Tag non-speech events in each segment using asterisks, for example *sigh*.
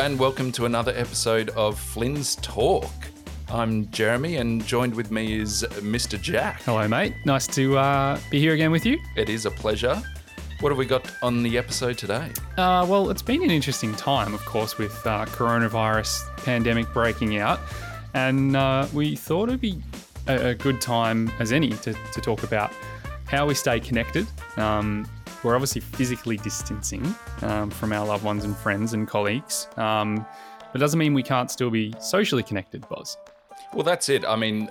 and welcome to another episode of Flynn's Talk. I'm Jeremy, and joined with me is Mr. Jack. Hello, mate. Nice to uh, be here again with you. It is a pleasure. What have we got on the episode today? Uh, well, it's been an interesting time, of course, with uh, coronavirus pandemic breaking out, and uh, we thought it'd be a, a, good time as any to, to talk about how we stay connected. Um, we're obviously physically distancing um, from our loved ones and friends and colleagues, um, but it doesn't mean we can't still be socially connected, Boz. Well, that's it. I mean,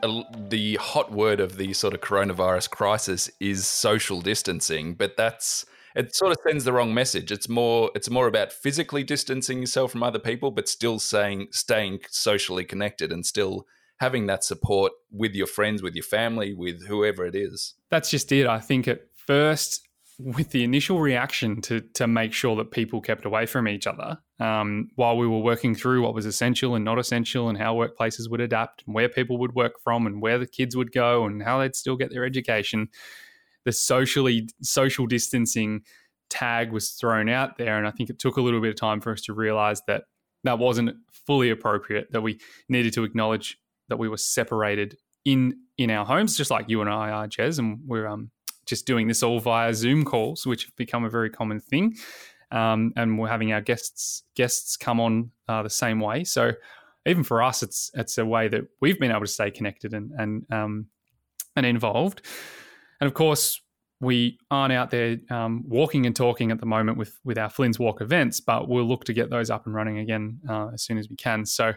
the hot word of the sort of coronavirus crisis is social distancing, but that's it sort of sends the wrong message. It's more it's more about physically distancing yourself from other people, but still saying staying socially connected and still having that support with your friends, with your family, with whoever it is. That's just it. I think at first with the initial reaction to to make sure that people kept away from each other um, while we were working through what was essential and not essential and how workplaces would adapt and where people would work from and where the kids would go and how they'd still get their education the socially social distancing tag was thrown out there. And i think it took a little bit of time for us to realize that that wasn't fully appropriate that we needed to acknowledge that we were separated in in our homes just like you and i are jez and we're um just doing this all via Zoom calls, which have become a very common thing. Um, and we're having our guests guests come on uh, the same way. So even for us, it's it's a way that we've been able to stay connected and and um, and involved. And of course, we aren't out there um, walking and talking at the moment with with our Flynn's Walk events, but we'll look to get those up and running again uh, as soon as we can. So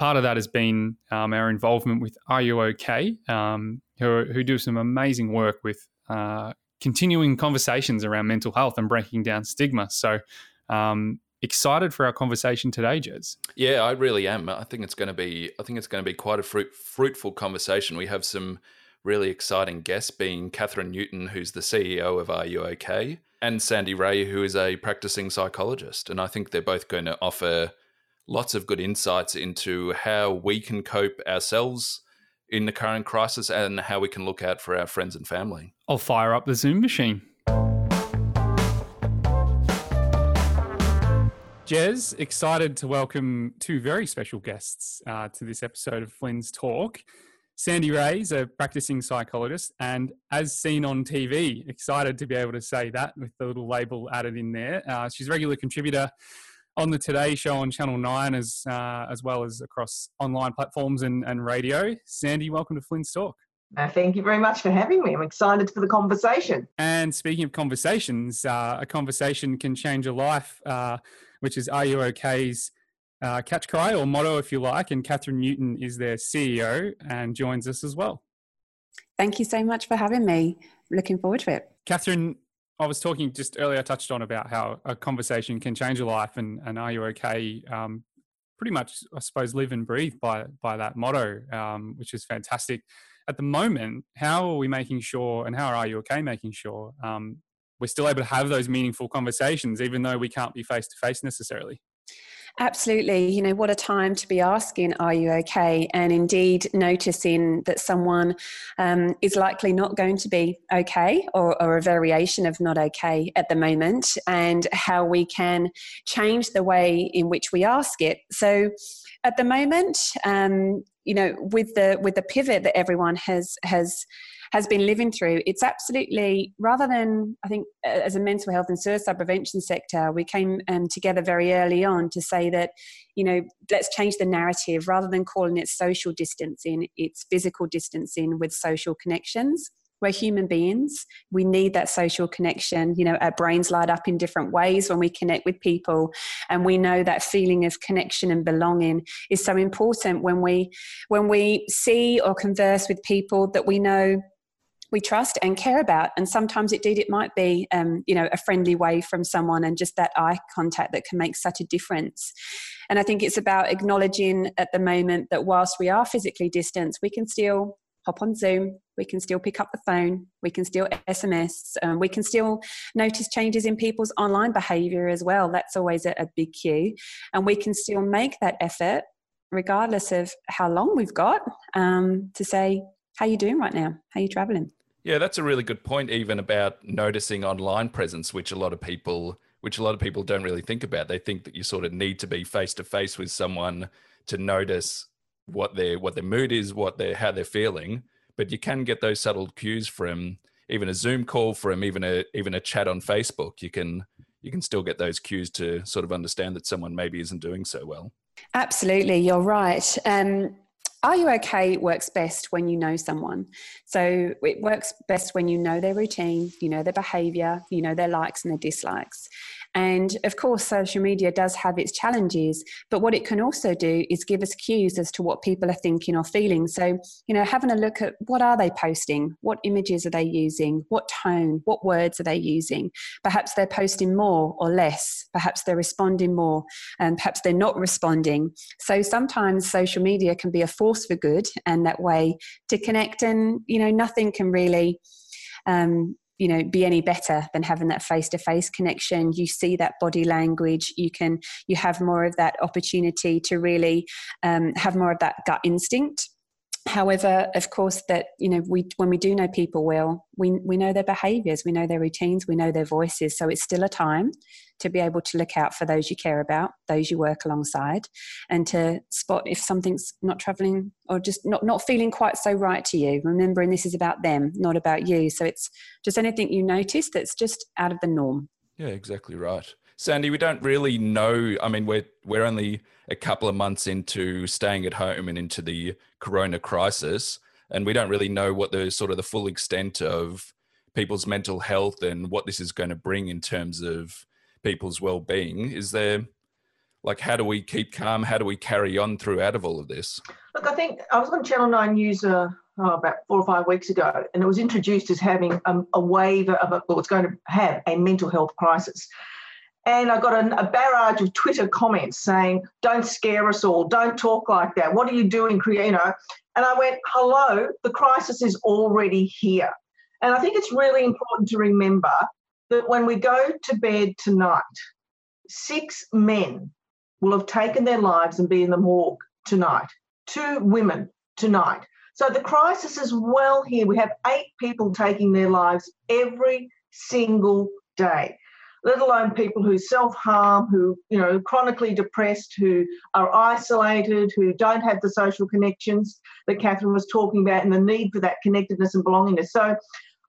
part of that has been um, our involvement with Are You OK, um, who, who do some amazing work with uh, continuing conversations around mental health and breaking down stigma. So, um, excited for our conversation today, Jez. Yeah, I really am. I think it's going to be. I think it's going to be quite a fruit, fruitful conversation. We have some really exciting guests, being Katherine Newton, who's the CEO of Are You OK, and Sandy Rea, who is a practicing psychologist. And I think they're both going to offer lots of good insights into how we can cope ourselves in the current crisis and how we can look out for our friends and family. I'll fire up the Zoom machine. Jez, excited to welcome two very special guests uh, to this episode of Flynn's Talk. Sandy Rea is a practicing psychologist, and as seen on TV, excited to be able to say that with the little label added in there. Uh, she's a regular contributor on the Today Show on Channel 9 as, uh, as well as across online platforms and, and radio. Sandy, welcome to Flynn's Talk. Uh, thank you very much for having me. I'm excited for the conversation. And speaking of conversations, uh, a conversation can change a life, uh, which is Are You OK's uh, catch cry or motto, if you like. And Katherine Newton is their CEO and joins us as well. Thank you so much for having me. Looking forward to it. Katherine, I was talking just earlier, I touched on about how a conversation can change a life and, and Are You OK? Um, pretty much, I suppose, live and breathe by, by that motto, um, which is fantastic. At the moment, how are we making sure, and how are You OK making sure um, we're still able to have those meaningful conversations, even though we can't be face to face necessarily? Absolutely. You know, what a time to be asking, Are you okay? And indeed, noticing that someone um, is likely not going to be okay or, or a variation of not okay at the moment, and how we can change the way in which we ask it. So, at the moment, um, you know, with the with the pivot that everyone has has has been living through, it's absolutely rather than I think as a mental health and suicide prevention sector, we came um, together very early on to say that you know let's change the narrative. Rather than calling it social distancing, it's physical distancing with social connections. We're human beings. We need that social connection. You know our brains light up in different ways when we connect with people. And we know that feeling of connection and belonging is so important when we when we see or converse with people that we know we trust and care about. And sometimes, indeed, it might be, um, you know, a friendly way from someone and just that eye contact that can make such a difference. And I think it's about acknowledging at the moment that whilst we are physically distanced, we can still hop on Zoom, we can still pick up the phone, we can still SMS, um, we can still notice changes in people's online behavior as well. That's always a, a big cue. And we can still make that effort regardless of how long we've got um, to say, how are you doing right now? How are you traveling? Yeah, that's a really good point, even about noticing online presence, which a lot of people which a lot of people don't really think about. They think that you sort of need to be face to face with someone to notice what their what their mood is, what they how they're feeling. But you can get those subtle cues from even a Zoom call, from even a even a chat on Facebook. You can you can still get those cues to sort of understand that someone maybe isn't doing so well. Absolutely, you're right. Um, are you okay works best when you know someone. So it works best when you know their routine, you know their behavior, you know their likes and their dislikes. And of course, social media does have its challenges, but what it can also do is give us cues as to what people are thinking or feeling. So, you know, having a look at what are they posting? What images are they using? What tone? What words are they using? Perhaps they're posting more or less. Perhaps they're responding more and perhaps they're not responding. So sometimes social media can be a force for good and that way to connect and, you know, nothing can really um, you know be any better than having that face to face connection. You see that body language. You can you have more of that opportunity to really um, have more of that gut instinct however of course that you know we when we do know people well we we know their behaviors we know their routines we know their voices. So it's still a time to be able to look out for those you care about those you work alongside and to spot if something's not traveling or just not not feeling quite so right to you remembering this is about them not about you. So it's just anything you notice that's just out of the norm. Yeah exactly right Sandy, we don't really know. I mean, we're we're only a couple of months into staying at home and into the corona crisis, and we don't really know what the sort of the full extent of people's mental health and what this is going to bring in terms of people's well-being. Is there like how do we keep calm? How do we carry on throughout of all of this? Look, I think I was on Channel Nine News uh, oh, about four or five weeks ago, and it was introduced as having um, a wave of a, well, it's going to have a mental health crisis. And I got a, a, barrage of Twitter comments saying, "Don't scare us all. Don't talk like that. What are you doing, you know?" And I went, "Hello, the crisis is already here." And I think it's really important to remember that when we go to bed tonight, six men will have taken their lives and be in the morgue tonight. Two women tonight. So the crisis is well here. We have eight people taking their lives every single day let alone people who self-harm, who you know chronically depressed, who are isolated, who don't have the social connections that Katherine was talking about, and the need for that connectedness and belongingness. So.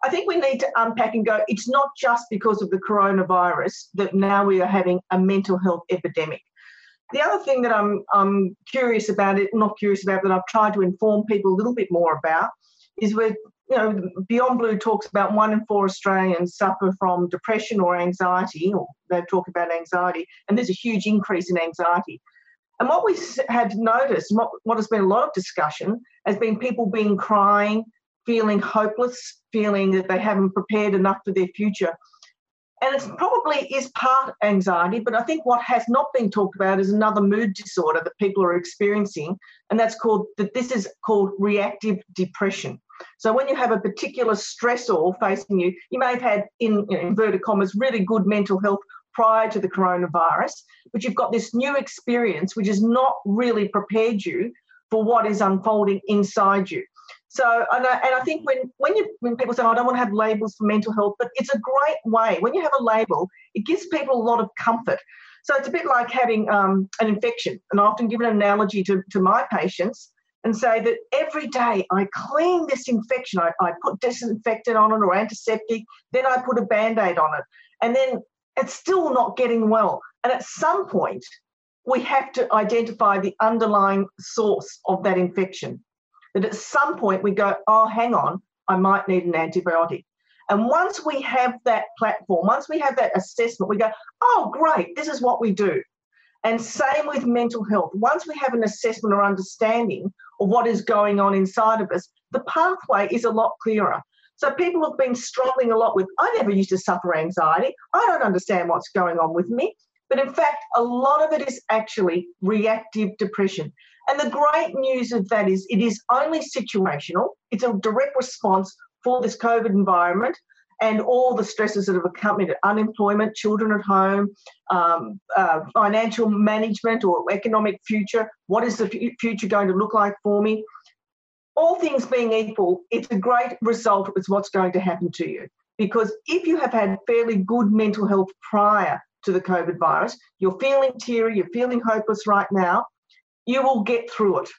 I think we need to unpack and go. It's not just because of the coronavirus that now we are having a mental health epidemic. The other thing that I'm, I'm curious about, it not curious about, but I've tried to inform people a little bit more about, is we're you know, Beyond Blue talks about one in four Australians suffer from depression or anxiety, or they talk about anxiety, and there's a huge increase in anxiety. And what we have noticed, what, what has been a lot of discussion, has been people being crying, feeling hopeless, feeling that they haven't prepared enough for their future. And it probably is part anxiety, but I think what has not been talked about is another mood disorder that people are experiencing, and that's called that this is called reactive depression. So when you have a particular stressor facing you, you may have had, in you know, inverted commas, really good mental health prior to the coronavirus, but you've got this new experience which has not really prepared you for what is unfolding inside you. So, and I, and I think when when you when people say, oh, I don't want to have labels for mental health, but it's a great way. When you have a label, it gives people a lot of comfort. So it's a bit like having um, an infection. And I often give an analogy to, to my patients and say that every day I clean this infection. I, I put disinfectant on it or antiseptic, then I put a band aid on it. And then it's still not getting well. And at some point, we have to identify the underlying source of that infection. That at some point we go, oh, hang on, I might need an antibiotic. And once we have that platform, once we have that assessment, we go, oh, great, this is what we do. And same with mental health. Once we have an assessment or understanding of what is going on inside of us, the pathway is a lot clearer. So people have been struggling a lot with, I never used to suffer anxiety. I don't understand what's going on with me. But in fact, a lot of it is actually reactive depression. And the great news of that is it is only situational, it's a direct response for this COVID environment and all the stresses that have accompanied it unemployment, children at home, um, uh, financial management or economic future. What is the future going to look like for me? All things being equal, it's a great result of what's going to happen to you. Because if you have had fairly good mental health prior to the COVID virus, you're feeling teary, you're feeling hopeless right now, you will get through it.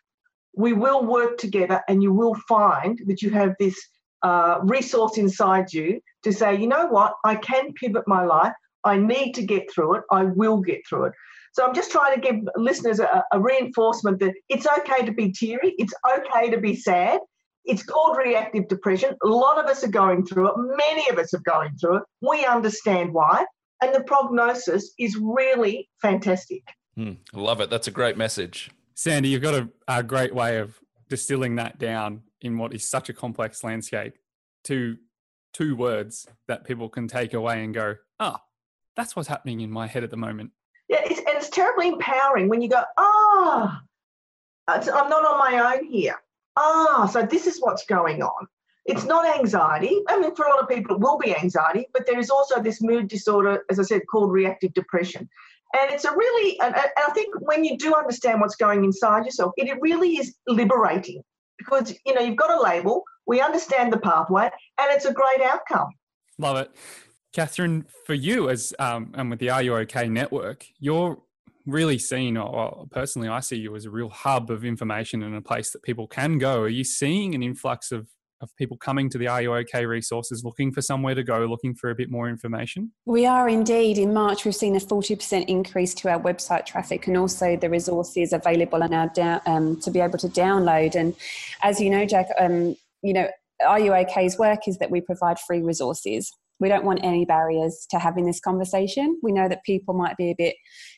We will work together and you will find that you have this uh, resource inside you to say, you know what, I can pivot my life. I need to get through it. I will get through it. So I'm just trying to give listeners a, a reinforcement that it's okay to be teary. It's okay to be sad. It's called reactive depression. A lot of us are going through it. Many of us are going through it. We understand why. And the prognosis is really fantastic. Mm, love it. That's a great message. Sandy, you've got a, a great way of distilling that down in what is such a complex landscape to two words that people can take away and go, ah, oh, that's what's happening in my head at the moment. Yeah, it's, and it's terribly empowering when you go, ah, oh, I'm not on my own here. Ah, so this is what's going on. It's not anxiety. I mean, for a lot of people, it will be anxiety, but there is also this mood disorder, as I said, called reactive depression. And it's a really, and, I think when you do understand what's going inside yourself, it really is liberating because, you know, you've got a label, we understand the pathway, and it's a great outcome. Love it. Katherine, for you as um, and with the Are You OK network, you're really seen, or personally, I see you as a real hub of information and a place that people can go. Are you seeing an influx of of people coming to the Are You OK resources looking for somewhere to go, looking for a bit more information? We are indeed. In March, we've seen a 40% increase to our website traffic and also the resources available on our um, to be able to download. And as you know, Jack, um, you know, Are You OK's work is that we provide free resources we don't want any barriers to having this conversation. We know that people might be a bit,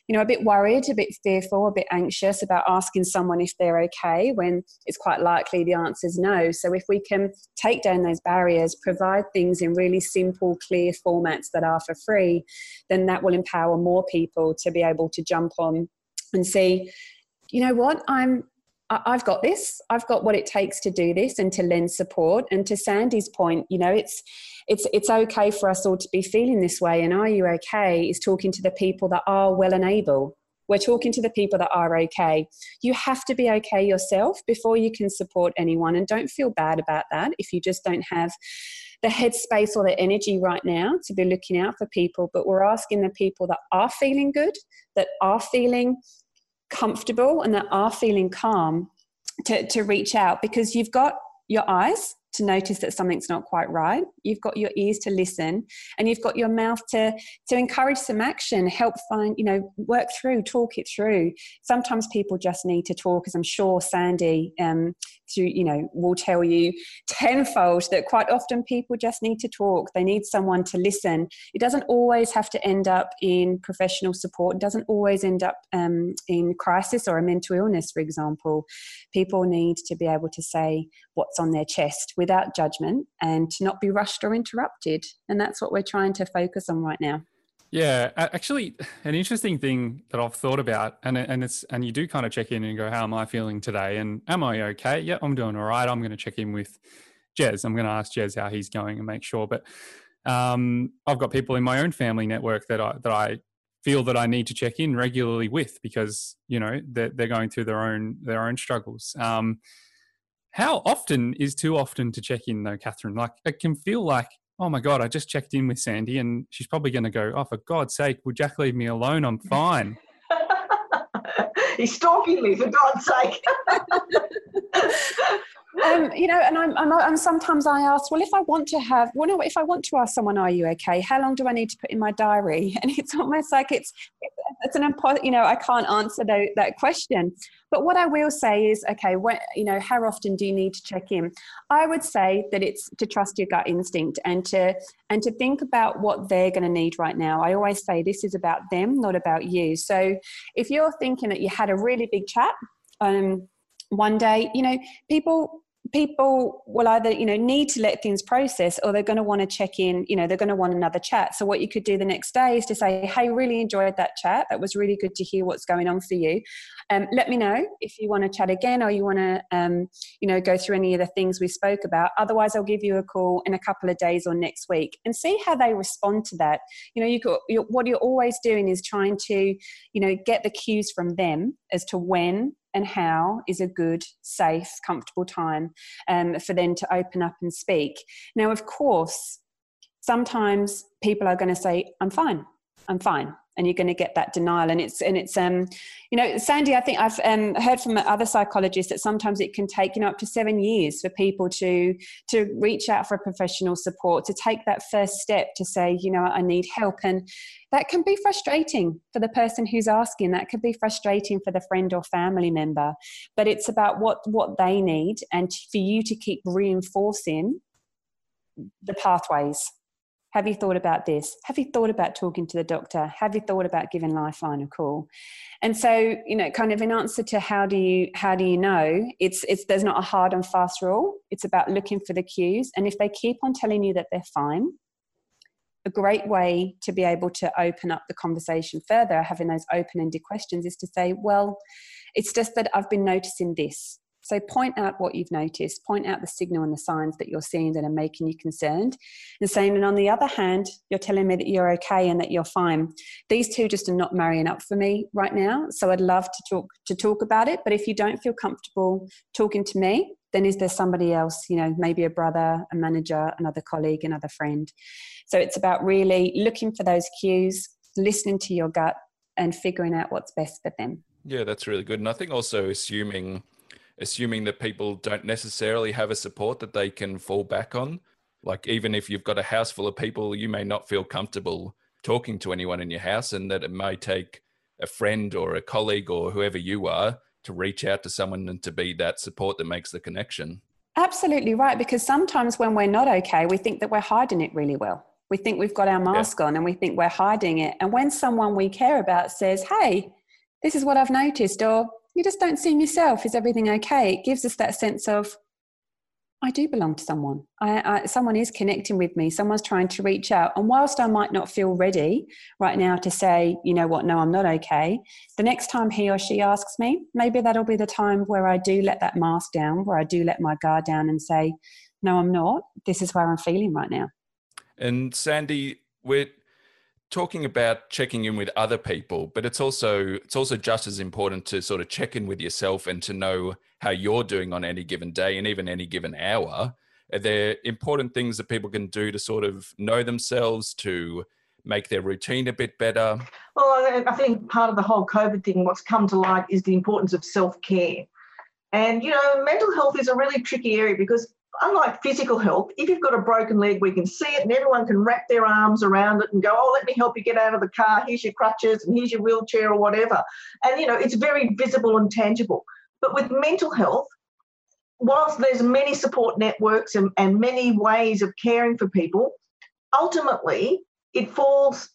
you know, a bit worried, a bit fearful, a bit anxious about asking someone if they're okay when it's quite likely the answer is no. So if we can take down those barriers, provide things in really simple, clear formats that are for free, then that will empower more people to be able to jump on and see, you know what, I'm I've got this. I've got what it takes to do this and to lend support. And to Sandy's point, you know, it's it's it's okay for us all to be feeling this way. And are you okay? Is talking to the people that are well and able. We're talking to the people that are okay. You have to be okay yourself before you can support anyone. And don't feel bad about that if you just don't have the headspace or the energy right now to be looking out for people. But we're asking the people that are feeling good, that are feeling comfortable and that are feeling calm to, to reach out because you've got your eyes to notice that something's not quite right. You've got your ears to listen and you've got your mouth to to encourage some action help find you know work through talk it through. Sometimes people just need to talk as i'm sure sandy um through you know will tell you tenfold that quite often people just need to talk they need someone to listen it doesn't always have to end up in professional support it doesn't always end up um, in crisis or a mental illness for example people need to be able to say what's on their chest without judgment and to not be rushed or interrupted. And that's what we're trying to focus on right now. Yeah, actually, an interesting thing that I've thought about, and and it's and you do kind of check in and go, how am I feeling today? And am I okay? Yeah, I'm doing all right. I'm going to check in with Jez. I'm going to ask Jez how he's going and make sure. But um, I've got people in my own family network that I that I feel that I need to check in regularly with because you know they're, they're going through their own their own struggles. Um, how often is too often to check in though, Katherine? Like it can feel like, oh my God, I just checked in with Sandy and she's probably going to go, oh, for God's sake, would Jack leave me alone? I'm fine. *laughs* *laughs* He's stalking me, for God's sake. *laughs* um, you know, and I'm, I'm, I'm, sometimes I ask, well, if I want to have, well, no, if I want to ask someone, are you okay? How long do I need to put in my diary? *laughs* And it's almost like it's, it's an important, you know, I can't answer that, that question. But what I will say is, okay, you know, how often do you need to check in? I would say that it's to trust your gut instinct and to, and to think about what they're going to need right now. I always say this is about them, not about you. So if you're thinking that you had a really big chat, um, one day, you know, people people will either you know need to let things process or they're going to want to check in you know they're going to want another chat. So what you could do the next day is to say hey really enjoyed that chat. That was really good to hear what's going on for you. Um, let me know if you want to chat again or you want to um, you know go through any of the things we spoke about. Otherwise i'll give you a call in a couple of days or next week and see how they respond to that. You know you you're, what you're always doing is trying to you know get the cues from them as to when and how is a good, safe, comfortable time um, for them to open up and speak. Now, of course, sometimes people are going to say, I'm fine. I'm fine. And you're going to get that denial. And it's and it's um you know sandy i think i've um, heard from other psychologists that sometimes it can take you know up to seven years for people to to reach out for a professional support to take that first step to say you know i need help. And that can be frustrating for the person who's asking. That could be frustrating for the friend or family member. But it's about what what they need and for you to keep reinforcing the pathways have you thought about this? Have you thought about talking to the doctor? Have you thought about giving Lifeline a call? And so, you know, kind of in answer to how do you how do you know? It's it's there's not a hard and fast rule. It's about looking for the cues. And if they keep on telling you that they're fine, a great way to be able to open up the conversation further, having those open-ended questions, is to say, well, it's just that I've been noticing this so point out what you've noticed, point out the signal and the signs that you're seeing that are making you concerned, and saying, and on the other hand, you're telling me that you're okay and that you're fine. These two just are not marrying up for me right now. So I'd love to talk to talk about it. But if you don't feel comfortable talking to me, then is there somebody else, you know, maybe a brother, a manager, another colleague, another friend? So it's about really looking for those cues, listening to your gut, and figuring out what's best for them. Yeah, that's really good. And I think also assuming assuming that people don't necessarily have a support that they can fall back on. Like, even if you've got a house full of people, you may not feel comfortable talking to anyone in your house, and that it may take a friend or a colleague or whoever you are to reach out to someone and to be that support that makes the connection. Absolutely right. Because sometimes when we're not okay, we think that we're hiding it really well. We think we've got our mask yeah. on and we think we're hiding it. And when someone we care about says, Hey, this is what I've noticed, or you just don't seem yourself. Is everything okay? It gives us that sense of, I do belong to someone. I, I, someone is connecting with me. Someone's trying to reach out. And whilst I might not feel ready right now to say, you know what, no, I'm not okay, the next time he or she asks me, maybe that'll be the time where I do let that mask down, where I do let my guard down and say, no, I'm not. This is where I'm feeling right now. And Sandy, we're talking about checking in with other people but it's also it's also just as important to sort of check in with yourself and to know how you're doing on any given day and even any given hour. Are there important things that people can do to sort of know themselves to make their routine a bit better? Well i think part of the whole covid thing what's come to light is the importance of self-care. And you know mental health is a really tricky area because unlike physical health, if you've got a broken leg, we can see it and everyone can wrap their arms around it and go, oh, let me help you get out of the car. Here's your crutches and here's your wheelchair or whatever. And, you know, it's very visible and tangible. But with mental health, whilst there's many support networks and, and many ways of caring for people, ultimately it falls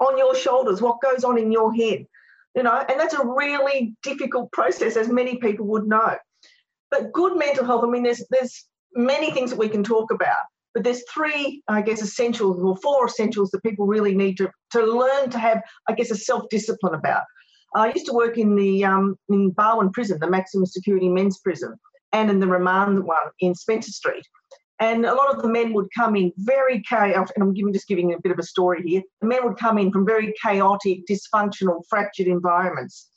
on your shoulders, what goes on in your head. You know, and that's a really difficult process, as many people would know. But good mental health, I mean, there's there's many things that we can talk about, but there's three, I guess, essentials or four essentials that people really need to, to learn to have, I guess, a self discipline about. I used to work in the um, in Barwon Prison, the maximum security men's prison, and in the remand one in Spencer Street. And a lot of the men would come in very chaotic, and I'm giving, just giving a bit of a story here. The men would come in from very chaotic, dysfunctional, fractured environments.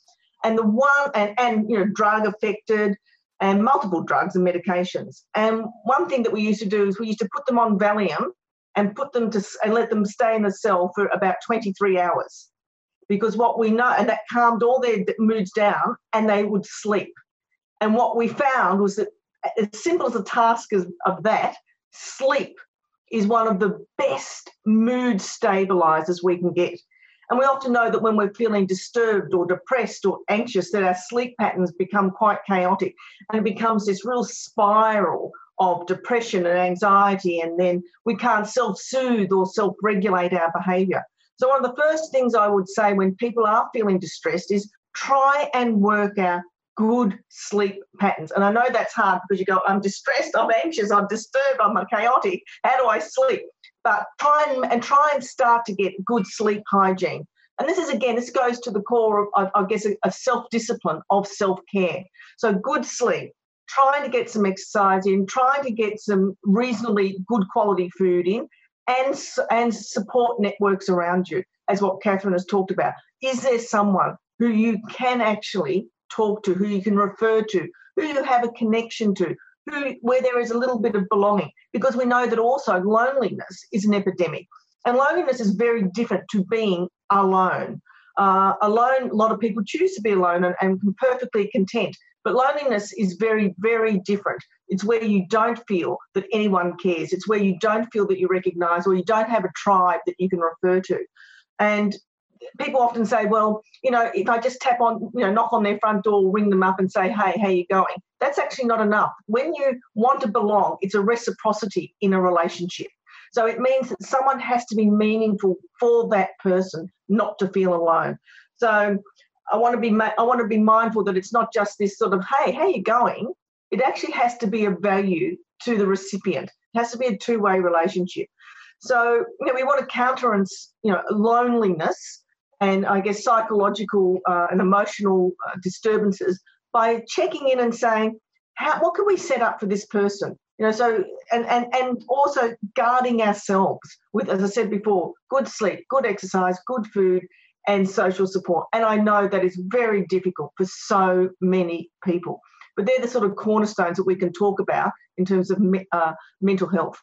And the one, and, and you know, drug affected, and multiple drugs and medications. And one thing that we used to do is we used to put them on Valium and put them to and let them stay in the cell for about 23 hours. Because what we know, and that calmed all their moods down, and they would sleep. And what we found was that, as simple as a task of, of that, sleep is one of the best mood stabilizers we can get. And we often know that when we're feeling disturbed or depressed or anxious, that our sleep patterns become quite chaotic and it becomes this real spiral of depression and anxiety, and then we can't self soothe or self regulate our behavior. So, one of the first things I would say when people are feeling distressed is try and work out good sleep patterns. And I know that's hard because you go, I'm distressed, I'm anxious, I'm disturbed, I'm chaotic. How do I sleep? but try and, and try and start to get good sleep hygiene. And this is again, this goes to the core of, I guess, a, a self discipline of self care. So, good sleep, trying to get some exercise in, trying to get some reasonably good quality food in, and, and support networks around you, as what Katherine has talked about. Is there someone who you can actually talk to, who you can refer to, who you have a connection to, who, where there is a little bit of belonging, because we know that also loneliness is an epidemic. And loneliness is very different to being alone. Uh, alone, a lot of people choose to be alone and, and perfectly content. But loneliness is very, very different. It's where you don't feel that anyone cares. It's where you don't feel that you're recognised or you don't have a tribe that you can refer to. And people often say, well, you know, if I just tap on, you know, knock on their front door, ring them up and say, hey, how you going? That's actually not enough. When you want to belong, it's a reciprocity in a relationship. So it means that someone has to be meaningful for that person not to feel alone. So I want to be I want to be mindful that it's not just this sort of hey, how you going? It actually has to be a value to the recipient. It has to be a two-way relationship. So you know, we want to countenance you know loneliness and I guess psychological uh, and emotional uh, disturbances by checking in and saying, how, what can we set up for this person? You know, so and and and also guarding ourselves with, as I said before, good sleep, good exercise, good food, and social support. And I know that is very difficult for so many people, but they're the sort of cornerstones that we can talk about in terms of uh, mental health.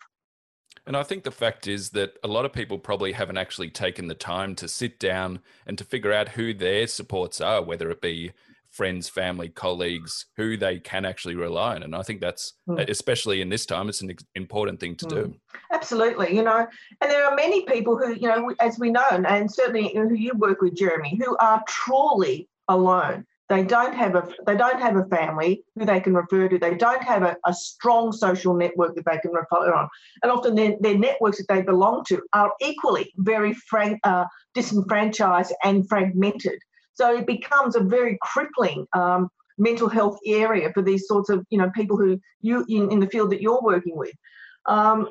And I think the fact is that a lot of people probably haven't actually taken the time to sit down and to figure out who their supports are, whether it be friends, family, colleagues, who they can actually rely on. And I think that's, mm. especially in this time, it's an important thing to mm. do. Absolutely. You know, and there are many people who, you know, as we know, and certainly who you work with, Jeremy, who are truly alone. They don't have a they don't have a family who they can refer to. They don't have a, a strong social network that they can refer on. And often their, their networks that they belong to are equally very frank, uh, disenfranchised and fragmented. So it becomes a very crippling um, mental health area for these sorts of you know people who you in, in the field that you're working with. Um,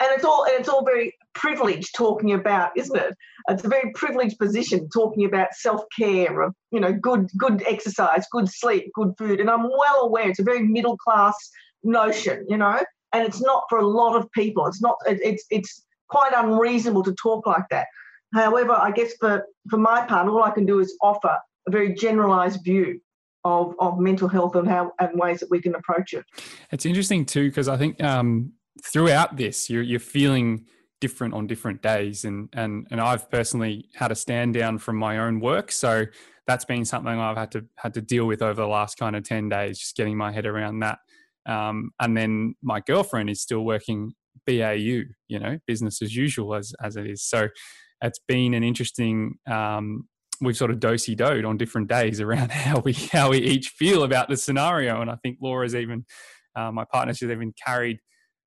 and it's all and it's all very privileged talking about, isn't it? It's a very privileged position talking about self-care, you know, good good exercise, good sleep, good food. And I'm well aware it's a very middle class notion, you know, and it's not for a lot of people. It's not. It's it's quite unreasonable to talk like that. However, I guess for, for my part, all I can do is offer a very generalized view of, of mental health and how and ways that we can approach it. It's interesting too, because I think um, throughout this, you're, you're feeling different on different days. And, and, and I've personally had a stand down from my own work. So that's been something I've had to, had to deal with over the last kind of 10 days, just getting my head around that. Um, and then my girlfriend is still working BAU, you know, business as usual as, as it is. So it's been an interesting um, we've sort of dosy doed on different days around *laughs* how we how we each feel about the scenario and i think laura's even uh, my partner even carried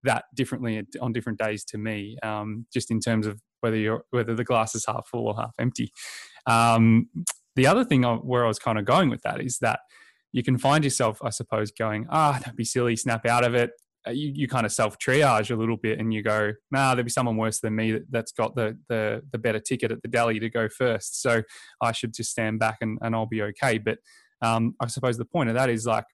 that differently on different days to me um, just in terms of whether you're whether the glass is half full or half empty um, the other thing where i was kind of going with that is that you can find yourself i suppose going ah don't be silly snap out of it uh, you, you kind of self triage a little bit and you go, nah, there'll be someone worse than me that's got the, the, the better ticket at the deli to go first. So I should just stand back and, and I'll be okay. But um, I suppose the point of that is like,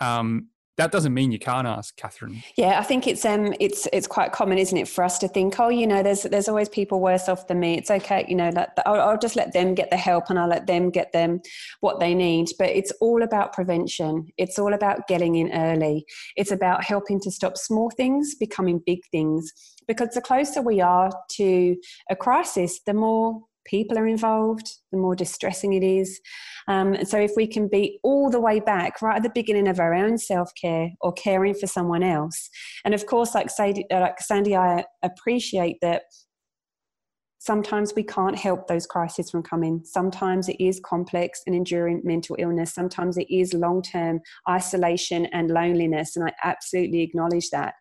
um, that doesn't mean you can't ask Katherine. Yeah, I think it's um it's it's quite common, isn't it, for us to think, oh, you know, there's there's always people worse off than me. It's okay, you know, let, I'll, I'll just let them get the help and I'll let them get them what they need. But it's all about prevention. It's all about getting in early. It's about helping to stop small things becoming big things. Because the closer we are to a crisis, the more people are involved, the more distressing it is. Um, and so, if we can be all the way back, right at the beginning of our own self care or caring for someone else, and of course, like, Sadie, uh, like Sandy, I appreciate that sometimes we can't help those crises from coming. Sometimes it is complex and enduring mental illness. Sometimes it is long term isolation and loneliness. And I absolutely acknowledge that.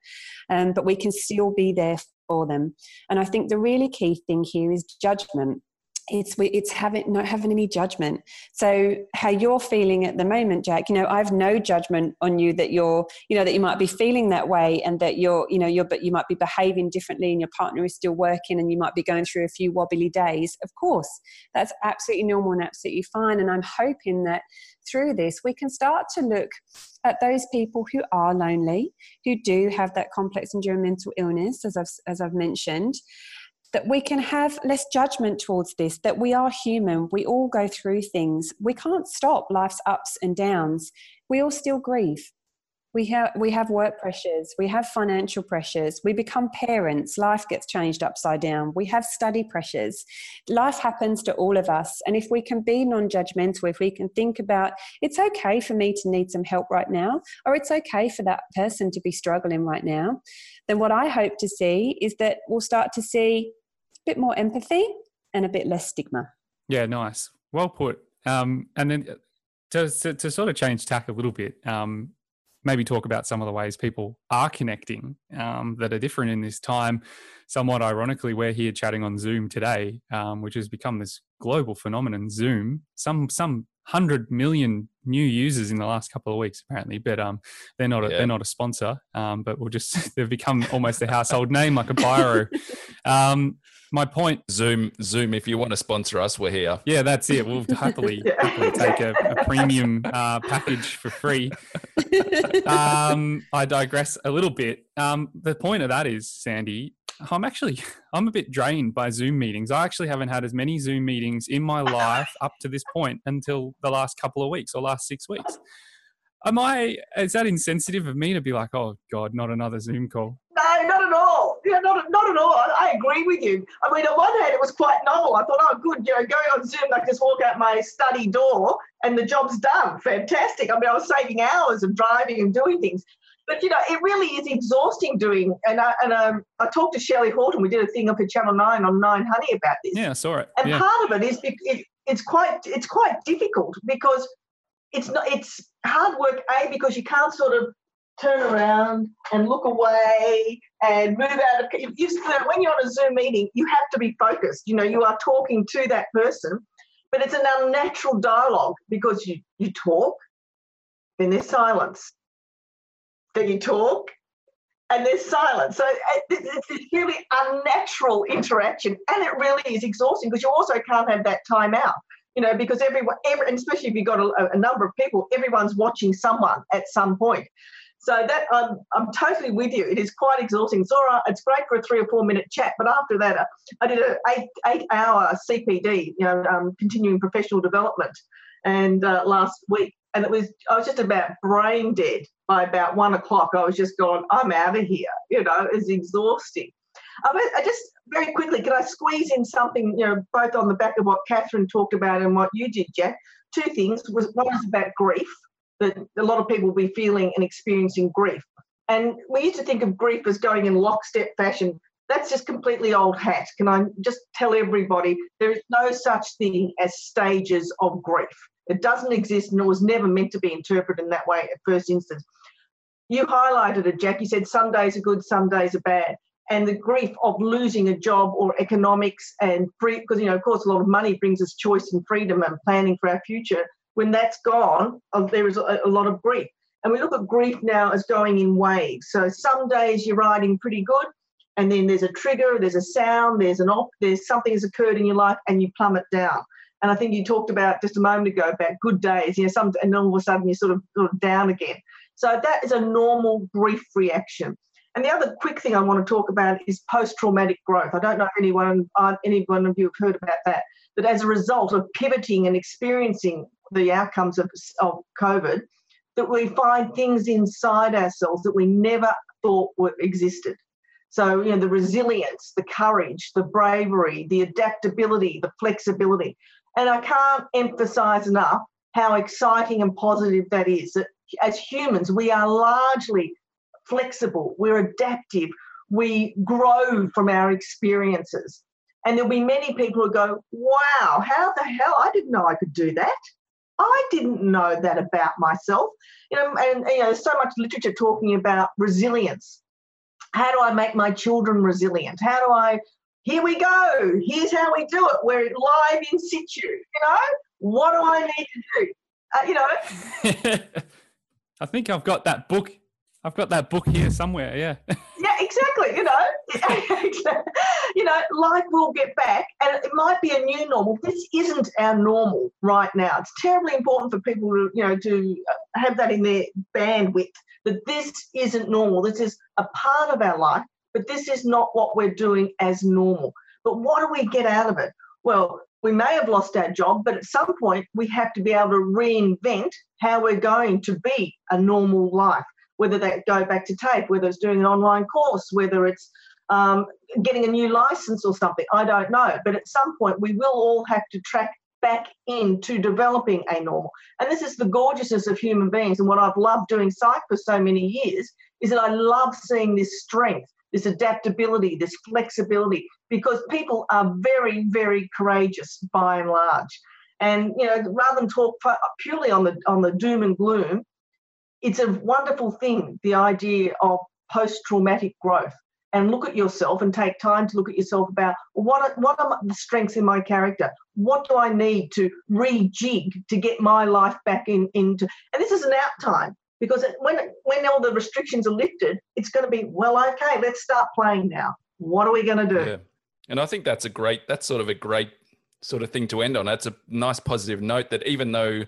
Um, but we can still be there for them. And I think the really key thing here is judgment it's it's having not having any judgment. So how you're feeling at the moment jack you know i've no judgment on you that you're you know that you might be feeling that way and that you're you know you're but you might be behaving differently and your partner is still working and you might be going through a few wobbly days. Of course that's absolutely normal and absolutely fine. And i'm hoping that through this we can start to look at those people who are lonely who do have that complex enduring mental illness as i've as i've mentioned that we can have less judgment towards this, that we are human, we all go through things. We can't stop life's ups and downs. We all still grieve. we have we have work pressures we have financial pressures we become parents life gets changed upside down we have study pressures life happens to all of us and if we can be non-judgmental if we can think about it's okay for me to need some help right now or it's okay for that person to be struggling right now then what i hope to see is that we'll start to see bit more empathy and a bit less stigma yeah nice well put um, and then to, to, to, sort of change tack a little bit um, maybe talk about some of the ways people are connecting um, that are different in this time. Somewhat ironically, we're here chatting on Zoom today, um, which has become this global phenomenon. Zoom, some some hundred million new users in the last couple of weeks, apparently, but um, they're not a, yeah. they're not a sponsor. Um, but we'll just *laughs* they've become almost a household name, like a biro. *laughs* Um, my point zoom zoom if you want to sponsor us we're here yeah that's it we'll *laughs* happily, happily take a, a premium uh, package for free um, i digress a little bit um, the point of that is sandy i'm actually i'm a bit drained by zoom meetings i actually haven't had as many zoom meetings in my life up to this point until the last couple of weeks or last six weeks am i is that insensitive of me to be like oh god not another zoom call no not at all yeah, not, not at all. I, I, agree with you. I mean, on one hand, it was quite novel. I thought, oh, good, you know, going on Zoom, I just walk out my study door and the job's done. Fantastic. I mean, I was saving hours of driving and doing things. But, you know, it really is exhausting doing. And I, and um, I talked to Shelley Horton. We did a thing up at Channel 9 on 9 Honey about this. Yeah, I saw it. And yeah. part of it is it, it's quite it's quite difficult because it's not it's hard work a because you can't sort of turn around and look away and move out of you, when you're on a zoom meeting you have to be focused. You know you are talking to that person but it's an unnatural dialogue because you you talk then there's silence. Then you talk and there's silence. So uh, it's this really unnatural interaction and it really is exhausting because you also can't have that time out you know because everyone every, and especially if you've got a, a number of people everyone's watching someone at some point so that I'm, I'm totally with you. It is quite exhausting. Zora, it's great for a three or four minute chat, but after that, uh, I did an eight eight hour CPD, you know, um, continuing professional development, and uh, last week, and it was I was just about brain dead by about one o'clock. I was just going, I'm out of here. You know, it's exhausting. I, I just very quickly, can I squeeze in something, you know, both on the back of what Katherine talked about and what you did, Jack? Two things. Was one is about grief that a lot of people will be feeling and experiencing grief. And we used to think of grief as going in lockstep fashion. That's just completely old hat. Can I just tell everybody there is no such thing as stages of grief? It doesn't exist and it was never meant to be interpreted in that way at first instance. You highlighted it, Jack. You said some days are good, some days are bad. And the grief of losing a job or economics and free, because, you know, of course, a lot of money brings us choice and freedom and planning for our future when that's gone, uh, there is a, a lot of grief. And we look at grief now as going in waves. So some days you're riding pretty good, and then there's a trigger, there's a sound, there's an op, there's something has occurred in your life, and you plummet down. And I think you talked about just a moment ago about good days, you know, some, and all of a sudden you're sort of, sort of down again. So that is a normal grief reaction. And the other quick thing I want to talk about is post-traumatic growth. I don't know if anyone, uh, any one of you have heard about that. But as a result of pivoting and experiencing the outcomes of, of COVID, that we find things inside ourselves that we never thought were, existed. So, you know, the resilience, the courage, the bravery, the adaptability, the flexibility. And I can't emphasize enough how exciting and positive that is. That as humans, we are largely flexible, we're adaptive, we grow from our experiences. And there'll be many people who go, wow, how the hell? I didn't know I could do that. I didn't know that about myself. You know, and you know, there's so much literature talking about resilience. How do I make my children resilient? How do I? Here we go. Here's how we do it. We're live in situ. You know, what do I need to do? Uh, you know. *laughs* I think I've got that book I've got that book here somewhere. Yeah. *laughs* yeah, exactly. You know, *laughs* you know, life will get back, and it might be a new normal. This isn't our normal right now. It's terribly important for people to, you know, to uh, have that in their bandwidth. That this isn't normal. This is a part of our life, but this is not what we're doing as normal. But what do we get out of it? Well, we may have lost our job, but at some point we have to be able to reinvent how we're going to be a normal life whether they go back to tape, whether it's doing an online course, whether it's um, getting a new license or something. I don't know. But at some point, we will all have to track back into developing a normal. And this is the gorgeousness of human beings. And what I've loved doing psych for so many years is that I love seeing this strength, this adaptability, this flexibility, because people are very, very courageous by and large. And you know, rather than talk purely on the on the doom and gloom, it's a wonderful thing. The idea of post-traumatic growth and look at yourself and take time to look at yourself about what are, what are the strengths in my character what do i need to rejig to get my life back in into and this is an out time because when when all the restrictions are lifted it's going to be well okay let's start playing now what are we going to do yeah. and i think that's a great that's sort of a great sort of thing to end on that's a nice positive note that even though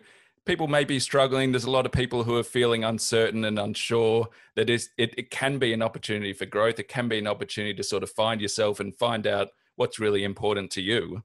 people may be struggling. There's a lot of people who are feeling uncertain and unsure. That is, it, it can be an opportunity for growth. It can be an opportunity to sort of find yourself and find out what's really important to you.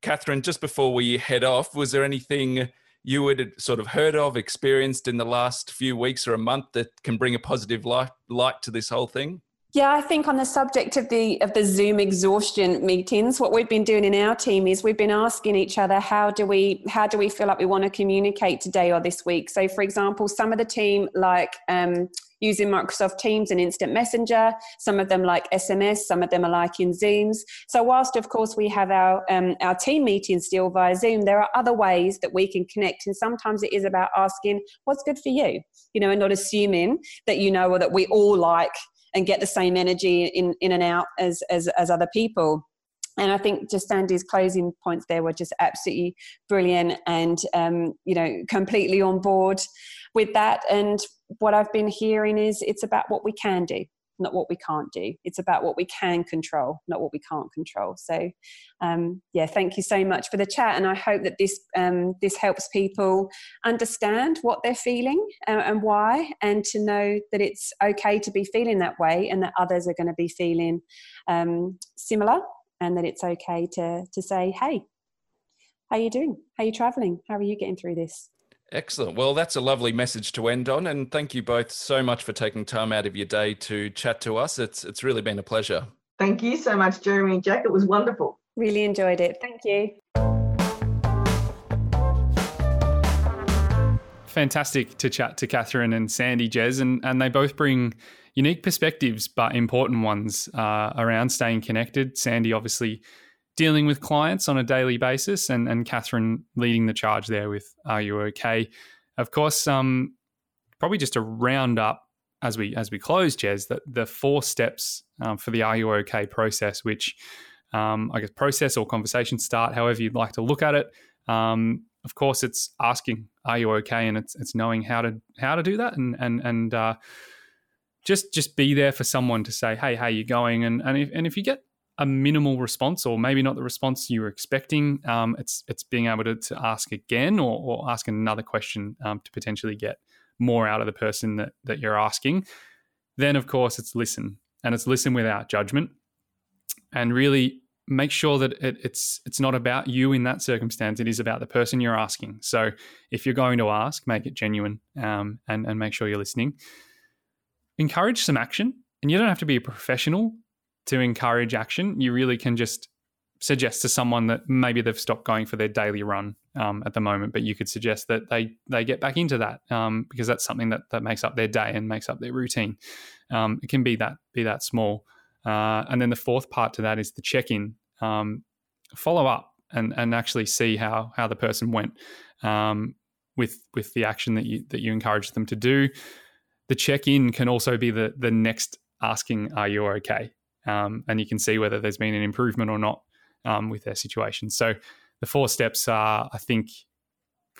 Katherine, just before we head off, was there anything you had sort of heard of, experienced in the last few weeks or a month that can bring a positive light, light to this whole thing? Yeah, I think on the subject of the of the Zoom exhaustion meetings, what we've been doing in our team is we've been asking each other how do we how do we feel like we want to communicate today or this week. So, for example, some of the team like um, using Microsoft Teams and Instant Messenger. Some of them like SMS. Some of them are like in Zooms. So, whilst of course we have our um, our team meetings still via Zoom, there are other ways that we can connect. And sometimes it is about asking what's good for you, you know, and not assuming that you know or that we all like and get the same energy in, in and out as, as, as other people. And I think just Sandy's closing points there were just absolutely brilliant and, um, you know, completely on board with that. And what I've been hearing is it's about what we can do not what we can't do. It's about what we can control, not what we can't control. So, um, yeah, thank you so much for the chat, and I hope that this um, this helps people understand what they're feeling uh, and why, and to know that it's okay to be feeling that way, and that others are going to be feeling um, similar, and that it's okay to to say, hey. How are you doing? How are you traveling? How are you getting through this? Excellent. Well, that's a lovely message to end on, and thank you both so much for taking time out of your day to chat to us. It's it's really been a pleasure. Thank you so much, Jeremy and Jack. It was wonderful. Really enjoyed it. Thank you. Fantastic to chat to Katherine and Sandy Jez, and, and they both bring unique perspectives, but important ones uh, around staying connected. Sandy obviously dealing with clients on a daily basis, and, and Katherine leading the charge there with Are You OK? Of course, um, probably just to round up as we as we close, Jez, that the four steps um, for the Are You OK process, which um, I guess process or conversation start, however you'd like to look at it. Um, of course, it's asking, "Are you okay?" and it's it's knowing how to how to do that, and and and uh, just just be there for someone to say, "Hey, how you going?" And and if and if you get a minimal response or maybe not the response you were expecting, um, it's it's being able to, to ask again or, or ask another question um, to potentially get more out of the person that, that you're asking. Then, of course, it's listen and it's listen without judgment and really make sure that it, it's it's not about you in that circumstance. It is about the person you're asking. So if you're going to ask, make it genuine um, and, and make sure you're listening. Encourage some action. And you don't have to be a professional to encourage action, you really can just suggest to someone that maybe they've stopped going for their daily run um, at the moment, but you could suggest that they they get back into that um, because that's something that that makes up their day and makes up their routine. Um, it can be that be that small, uh, and then the fourth part to that is the check in, um, follow up, and and actually see how how the person went um, with with the action that you that you encourage them to do. The check in can also be the the next asking, "Are you okay?" Um, and you can see whether there's been an improvement or not um, with their situation. So the four steps are, I think,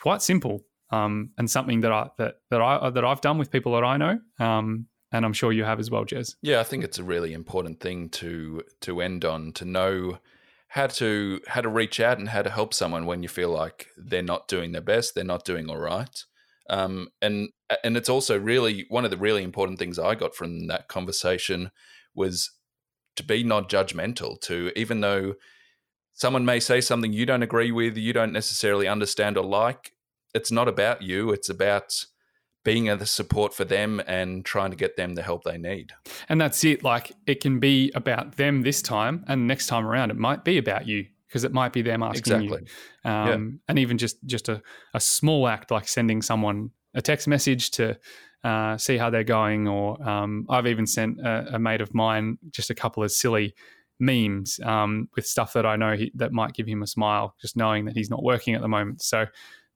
quite simple um, and something that I that that I that I've done with people that I know. Um, and I'm sure you have as well, Jez. Yeah, I think it's a really important thing to to end on to know how to how to reach out and how to help someone when you feel like they're not doing their best, they're not doing all right. Um, and and it's also really one of the really important things I got from that conversation was to be not judgmental, to even though someone may say something you don't agree with, you don't necessarily understand or like, it's not about you. It's about being a support for them and trying to get them the help they need. And that's it. Like it can be about them this time, and next time around, it might be about you because it might be them asking exactly. you. Um, yeah. And even just just a, a small act like sending someone a text message to uh, see how they're going, or um, I've even sent a, a, mate of mine just a couple of silly memes um, with stuff that I know he, that might give him a smile, just knowing that he's not working at the moment. So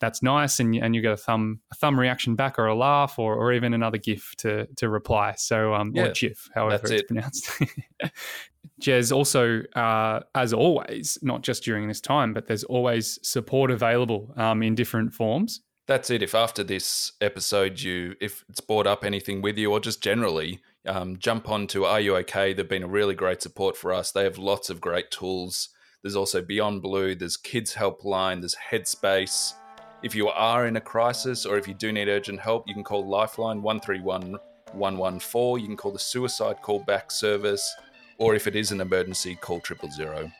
that's nice, and and you get a thumb a thumb reaction back, or a laugh, or, or even another GIF to to reply. So um, yeah, or GIF, however it's it. pronounced. *laughs* Jez, also, uh, as always, not just during this time, but there's always support available um, in different forms. That's it. If after this episode you, if it's brought up anything with you, or just generally, um, jump on to Are You OK? They've been a really great support for us. They have lots of great tools. There's also Beyond Blue. There's Kids Helpline. There's Headspace. If you are in a crisis or if you do need urgent help, you can call Lifeline 131 114. You can call the suicide callback service, or if it is an emergency, call triple zero.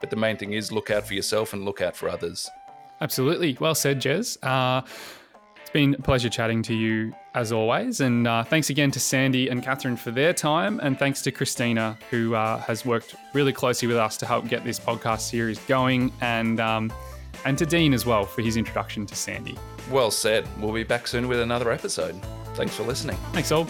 But the main thing is look out for yourself and look out for others. Absolutely. Well said, Jez. Uh, it's been a pleasure chatting to you as always. And uh, thanks again to Sandy and Katherine for their time. And thanks to Christina, who uh, has worked really closely with us to help get this podcast series going. And um, and to Dean as well for his introduction to Sandy. Well said. We'll be back soon with another episode. Thanks for listening. Thanks all.